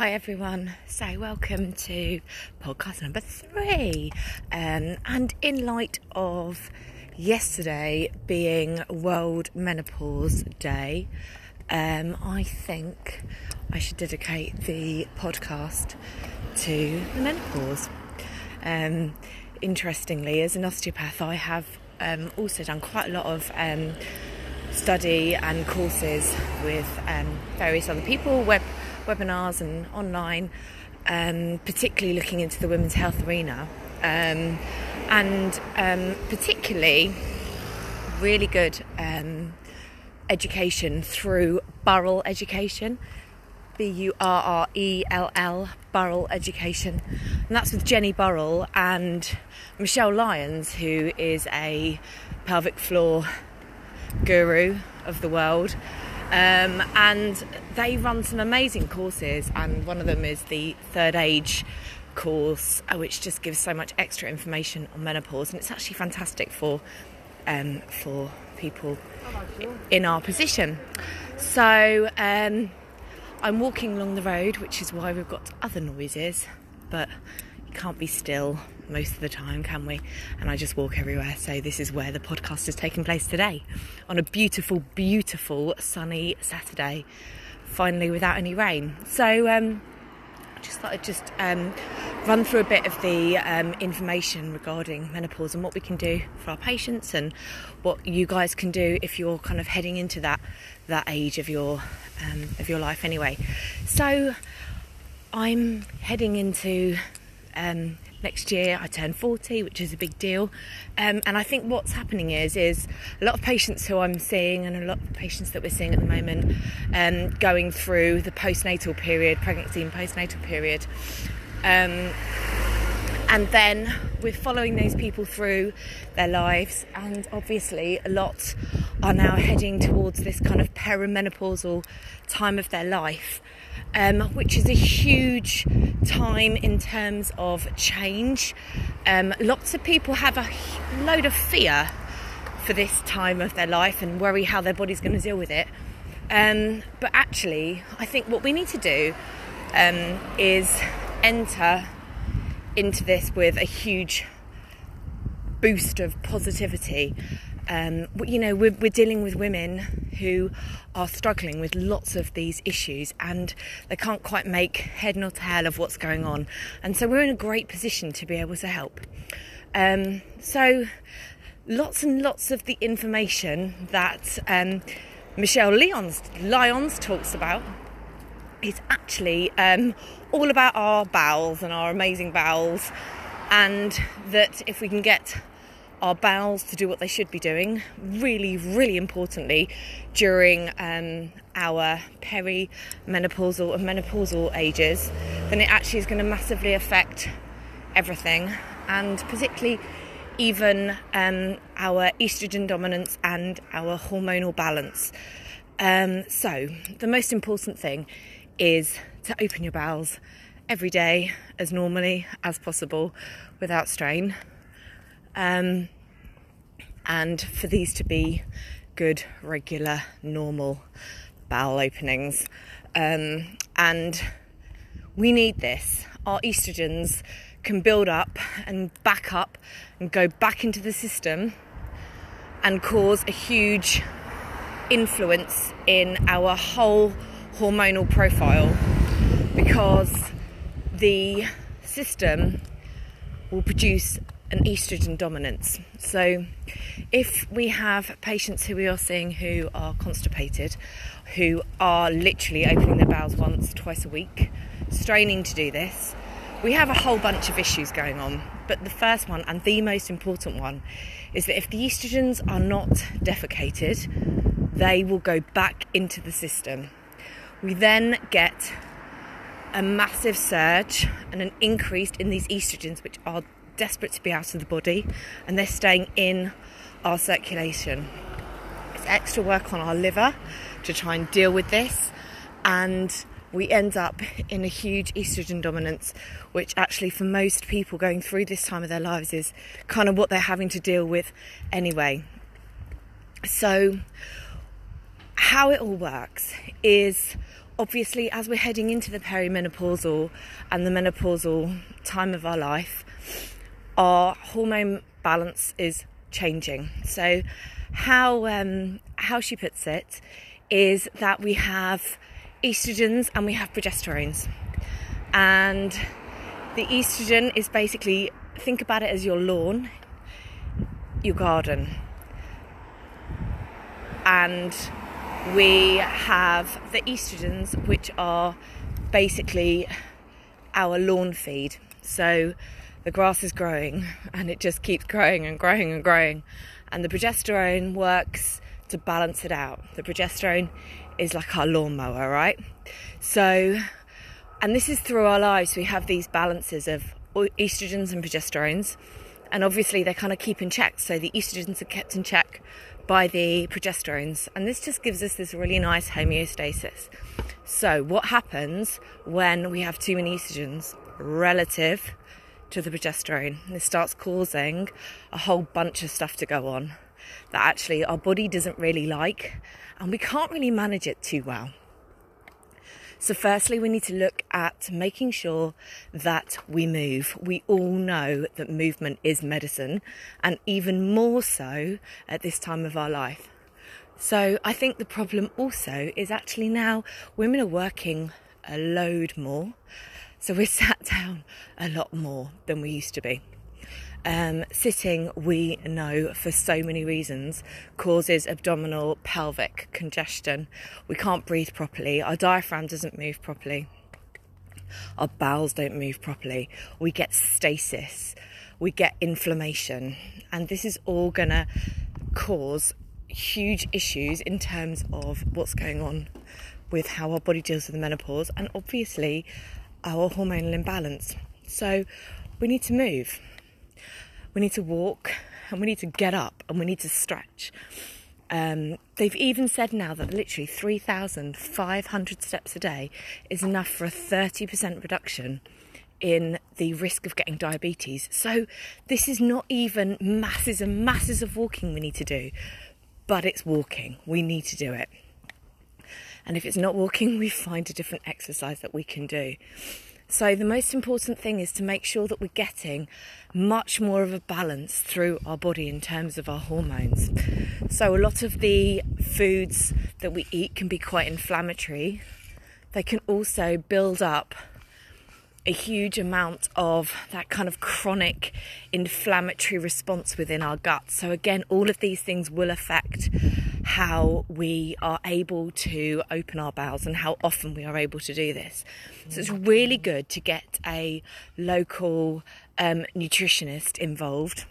Hi everyone. So welcome to podcast number three. Um, and in light of yesterday being World Menopause Day, um, I think I should dedicate the podcast to the menopause. Um, interestingly, as an osteopath, I have um, also done quite a lot of um, study and courses with um, various other people, web webinars and online, um, particularly looking into the women's health arena, um, and um, particularly really good um, education through Burrell Education. B U R R E L L, Burrell Education. And that's with Jenny Burrell and Michelle Lyons, who is a pelvic floor guru of the world. Um, and they run some amazing courses, and one of them is the third age course, uh, which just gives so much extra information on menopause, and it's actually fantastic for um, for people in our position. So um, I'm walking along the road, which is why we've got other noises, but you can't be still most of the time, can we? And I just walk everywhere. So this is where the podcast is taking place today, on a beautiful, beautiful sunny Saturday, finally without any rain. So um, I just thought I'd just um, run through a bit of the um, information regarding menopause and what we can do for our patients and what you guys can do if you're kind of heading into that that age of your um, of your life anyway. So I'm heading into um, next year I turn 40, which is a big deal. Um, and I think what's happening is is a lot of patients who I'm seeing and a lot of patients that we're seeing at the moment um, going through the postnatal period, pregnancy and postnatal period. Um, and then we're following those people through their lives, and obviously, a lot are now heading towards this kind of perimenopausal time of their life um, which is a huge time in terms of change. Um, lots of people have a load of fear for this time of their life and worry how their body's going to deal with it. Um, but actually, I think what we need to do um, is enter into this with a huge boost of positivity um, you know, we're, we're, dealing with women who are struggling with lots of these issues and they can't quite make head nor tail of what's going on. And so we're in a great position to be able to help. Um, so, lots and lots of the information that um, Michelle Lyons, Lyons talks about is actually um, all about our bowels and our amazing bowels, and that if we can get our bowels to do what they should be doing, really, really importantly, during um, our perimenopausal and menopausal ages, then it actually is going to massively affect everything, and particularly even um, our estrogen dominance and our hormonal balance. Um, so, the most important thing is to open your bowels every day as normally as possible without strain um, and for these to be good, regular, normal bowel openings. Um, and we need this. Our estrogens can build up and back up and go back into the system and cause a huge influence in our whole hormonal profile because the system will produce an estrogen dominance. So, if we have patients who we are seeing who are constipated, who are literally opening their bowels once, twice a week, straining to do this, we have a whole bunch of issues going on. But the first one, and the most important one, is that if the estrogens are not defecated, they will go back into the system. We then get a massive surge and an increase in these estrogens, which are desperate to be out of the body and they're staying in our circulation. It's extra work on our liver to try and deal with this, and we end up in a huge estrogen dominance, which actually, for most people going through this time of their lives, is kind of what they're having to deal with anyway. So, how it all works is obviously, as we're heading into the perimenopausal and the menopausal time of our life, our hormone balance is changing. So, how um, how she puts it is that we have estrogens and we have progesterones, and the estrogen is basically think about it as your lawn, your garden, and we have the estrogens, which are basically our lawn feed. So the grass is growing and it just keeps growing and growing and growing. And the progesterone works to balance it out. The progesterone is like our lawnmower, right? So, and this is through our lives, we have these balances of estrogens and progesterones. And obviously, they kind of keep in check. So the estrogens are kept in check by the progesterones, and this just gives us this really nice homeostasis. So, what happens when we have too many estrogens relative to the progesterone? This starts causing a whole bunch of stuff to go on that actually our body doesn't really like, and we can't really manage it too well. So, firstly, we need to look at making sure that we move. We all know that movement is medicine, and even more so at this time of our life. So, I think the problem also is actually now women are working a load more. So, we're sat down a lot more than we used to be. Um, sitting, we know for so many reasons, causes abdominal pelvic congestion. We can't breathe properly, our diaphragm doesn't move properly, our bowels don't move properly, we get stasis, we get inflammation, and this is all gonna cause huge issues in terms of what's going on with how our body deals with the menopause. And obviously our hormonal imbalance. So we need to move we need to walk and we need to get up and we need to stretch. Um, they've even said now that literally 3,500 steps a day is enough for a 30% reduction in the risk of getting diabetes. So, this is not even masses and masses of walking we need to do, but it's walking. We need to do it. And if it's not walking, we find a different exercise that we can do. So, the most important thing is to make sure that we're getting much more of a balance through our body in terms of our hormones. So, a lot of the foods that we eat can be quite inflammatory, they can also build up a huge amount of that kind of chronic inflammatory response within our gut. So, again, all of these things will affect how we are able to open our bowels and how often we are able to do this. So, it's really good to get a local um, nutritionist involved.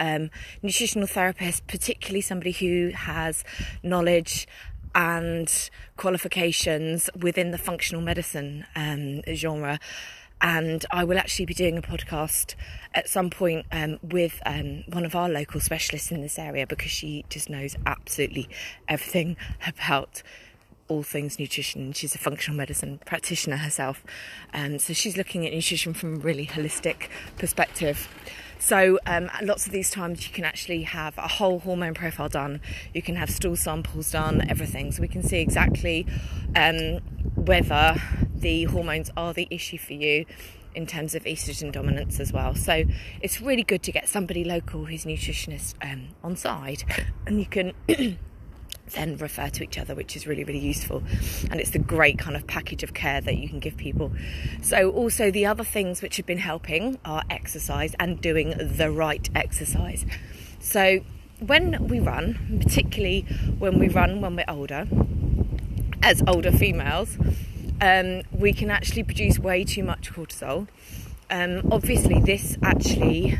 Um, nutritional therapist, particularly somebody who has knowledge and qualifications within the functional medicine um, genre. And I will actually be doing a podcast at some point um, with um, one of our local specialists in this area because she just knows absolutely everything about all things nutrition. She's a functional medicine practitioner herself, and so she's looking at nutrition from a really holistic perspective. So, um, lots of these times you can actually have a whole hormone profile done, you can have stool samples done, everything. So, we can see exactly um, whether the hormones are the issue for you in terms of estrogen dominance as well. So, it's really good to get somebody local who's nutritionist um, on side, and you can. then refer to each other, which is really, really useful. And it's the great kind of package of care that you can give people. So, also, the other things which have been helping are exercise and doing the right exercise. So, when we run, particularly when we run when we're older, as older females, um, we can actually produce way too much cortisol. Um, obviously, this actually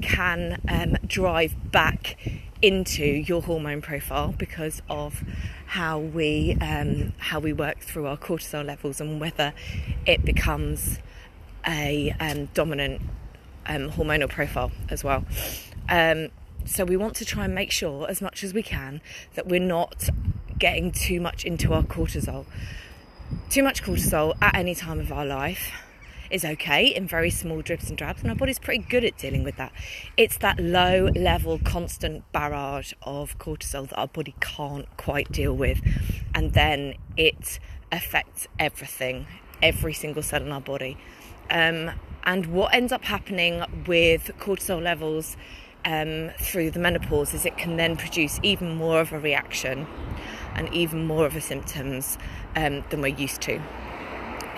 can um, drive back into your hormone profile because of how we um, how we work through our cortisol levels and whether it becomes a um, dominant um, hormonal profile as well. Um, so we want to try and make sure as much as we can that we're not getting too much into our cortisol. Too much cortisol at any time of our life is okay in very small drips and drabs, and our body's pretty good at dealing with that. It's that low level, constant barrage of cortisol that our body can't quite deal with, and then it affects everything, every single cell in our body. Um, and what ends up happening with cortisol levels um, through the menopause is it can then produce even more of a reaction and even more of the symptoms um, than we're used to.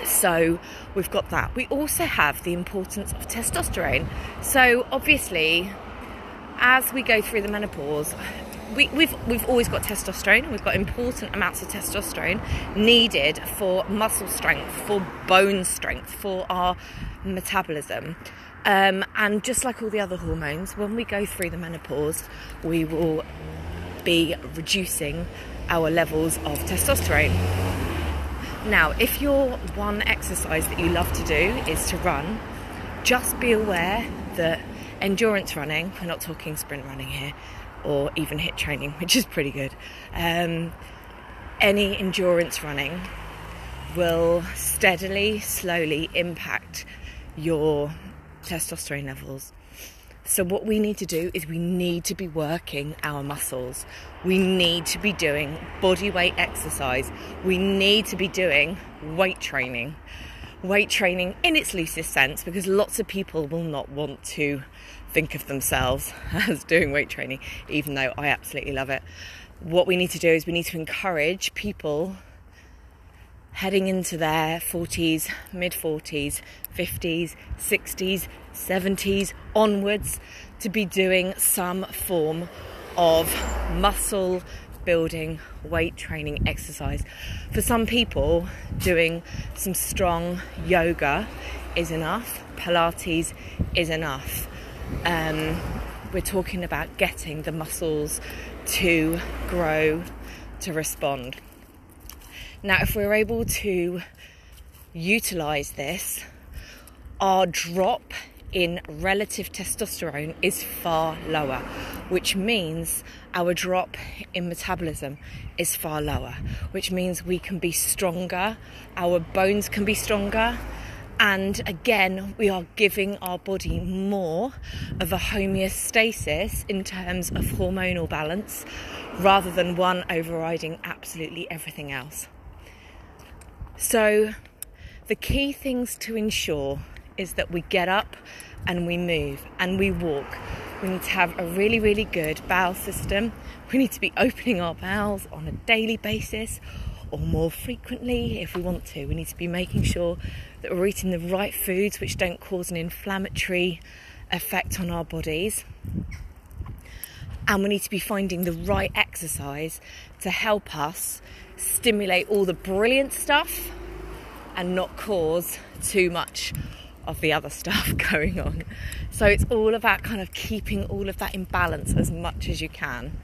So we've got that. We also have the importance of testosterone. So obviously, as we go through the menopause, we, have we've, we've always got testosterone. We've got important amounts of testosterone needed for muscle strength, for bone strength, for our metabolism. Um, and just like all the other hormones, when we go through the menopause, we will be reducing our levels of testosterone. Now, if your one exercise that you love to do is to run, just be aware that endurance running, we're not talking sprint running here, or even HIIT training, which is pretty good. Um, any endurance running will steadily, slowly impact your testosterone levels. So, what we need to do is we need to be working our muscles. We need to be doing body weight exercise. We need to be doing weight training. Weight training in its loosest sense, because lots of people will not want to think of themselves as doing weight training, even though I absolutely love it. What we need to do is we need to encourage people heading into their 40s, mid 40s, 50s, 60s, 70s onwards to be doing some form of muscle building weight training exercise. For some people, doing some strong yoga is enough, Pilates is enough. Um, we're talking about getting the muscles to grow, to respond. Now, if we're able to utilize this, our drop in relative testosterone is far lower, which means our drop in metabolism is far lower, which means we can be stronger, our bones can be stronger, and again, we are giving our body more of a homeostasis in terms of hormonal balance rather than one overriding absolutely everything else. So, the key things to ensure is that we get up and we move and we walk. We need to have a really, really good bowel system. We need to be opening our bowels on a daily basis or more frequently if we want to. We need to be making sure that we're eating the right foods which don't cause an inflammatory effect on our bodies. And we need to be finding the right exercise to help us stimulate all the brilliant stuff and not cause too much of the other stuff going on. So it's all about kind of keeping all of that in balance as much as you can.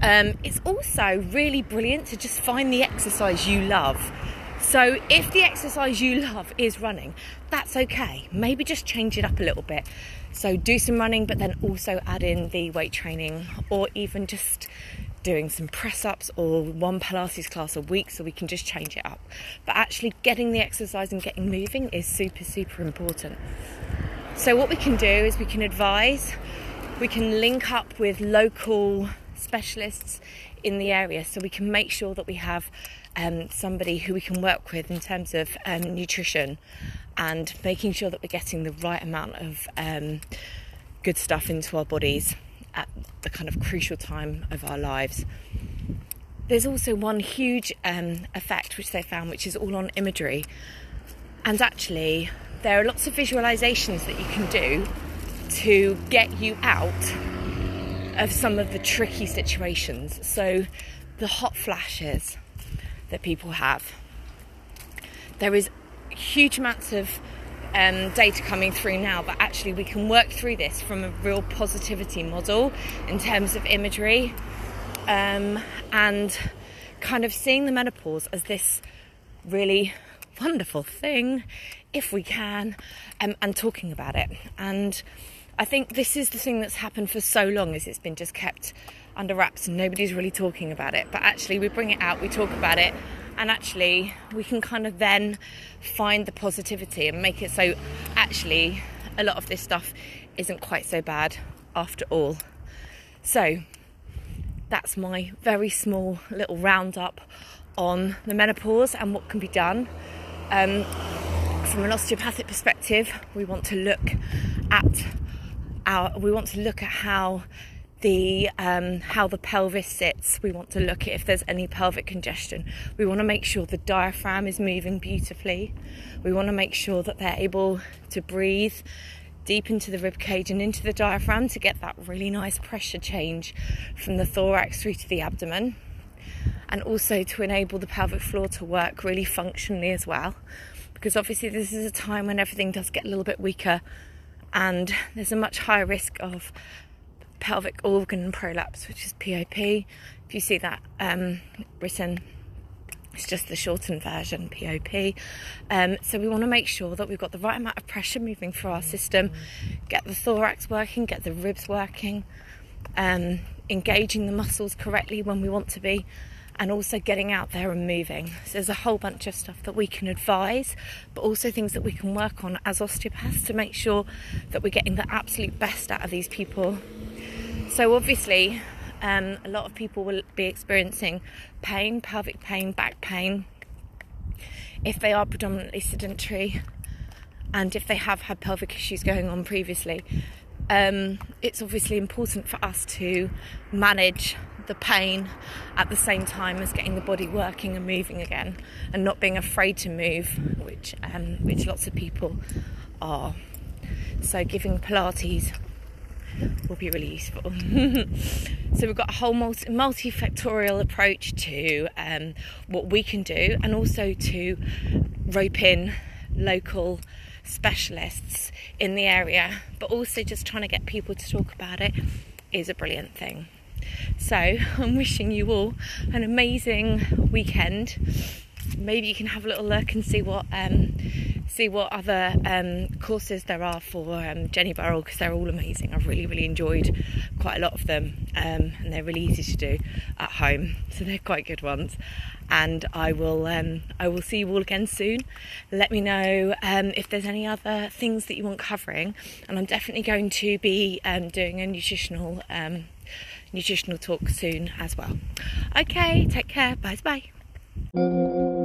Um, it's also really brilliant to just find the exercise you love. So if the exercise you love is running, that's okay. Maybe just change it up a little bit. So do some running, but then also add in the weight training or even just doing some press ups or one Pilates class a week so we can just change it up. But actually, getting the exercise and getting moving is super, super important. So, what we can do is we can advise, we can link up with local specialists in the area so we can make sure that we have um, somebody who we can work with in terms of um, nutrition and making sure that we're getting the right amount of um, good stuff into our bodies at the kind of crucial time of our lives. There's also one huge um, effect which they found, which is all on imagery. And actually, there are lots of visualizations that you can do to get you out of some of the tricky situations. So, the hot flashes that people have. There is huge amounts of um, data coming through now, but actually we can work through this from a real positivity model in terms of imagery um, and kind of seeing the menopause as this really wonderful thing, if we can, um, and talking about it. And I think this is the thing that's happened for so long is it's been just kept under wraps and nobody's really talking about it. But actually, we bring it out, we talk about it, and actually we can kind of then find the positivity and make it so actually a lot of this stuff isn't quite so bad after all. So that's my very small little roundup on the menopause and what can be done. Um, from an osteopathic perspective, we want to look at our we want to look at how the um, how the pelvis sits. We want to look at if there's any pelvic congestion. We want to make sure the diaphragm is moving beautifully. We want to make sure that they're able to breathe deep into the rib cage and into the diaphragm to get that really nice pressure change from the thorax through to the abdomen. And also to enable the pelvic floor to work really functionally as well. Because obviously, this is a time when everything does get a little bit weaker and there's a much higher risk of pelvic organ prolapse, which is POP. If you see that um, written, it's just the shortened version, POP. Um, so we want to make sure that we've got the right amount of pressure moving through our system, get the thorax working, get the ribs working, um, engaging the muscles correctly when we want to be, and also getting out there and moving. So there's a whole bunch of stuff that we can advise, but also things that we can work on as osteopaths to make sure that we're getting the absolute best out of these people. So obviously, um, a lot of people will be experiencing pain, pelvic pain, back pain, if they are predominantly sedentary and if they have had pelvic issues going on previously. Um, it's obviously important for us to manage the pain at the same time as getting the body working and moving again, and not being afraid to move, which um, which lots of people are. So, giving Pilates will be really useful. so we've got a whole multi- multifactorial approach to um, what we can do, and also to rope in local specialists in the area, but also just trying to get people to talk about it is a brilliant thing. So I'm wishing you all an amazing weekend. Maybe you can have a little look and see what um, see what other um, courses there are for um, Jenny Burrell because they're all amazing. I've really really enjoyed quite a lot of them, um, and they're really easy to do at home, so they're quite good ones. And I will um, I will see you all again soon. Let me know um, if there's any other things that you want covering, and I'm definitely going to be doing a nutritional nutritional talk soon as well. Okay, take care. Bye bye.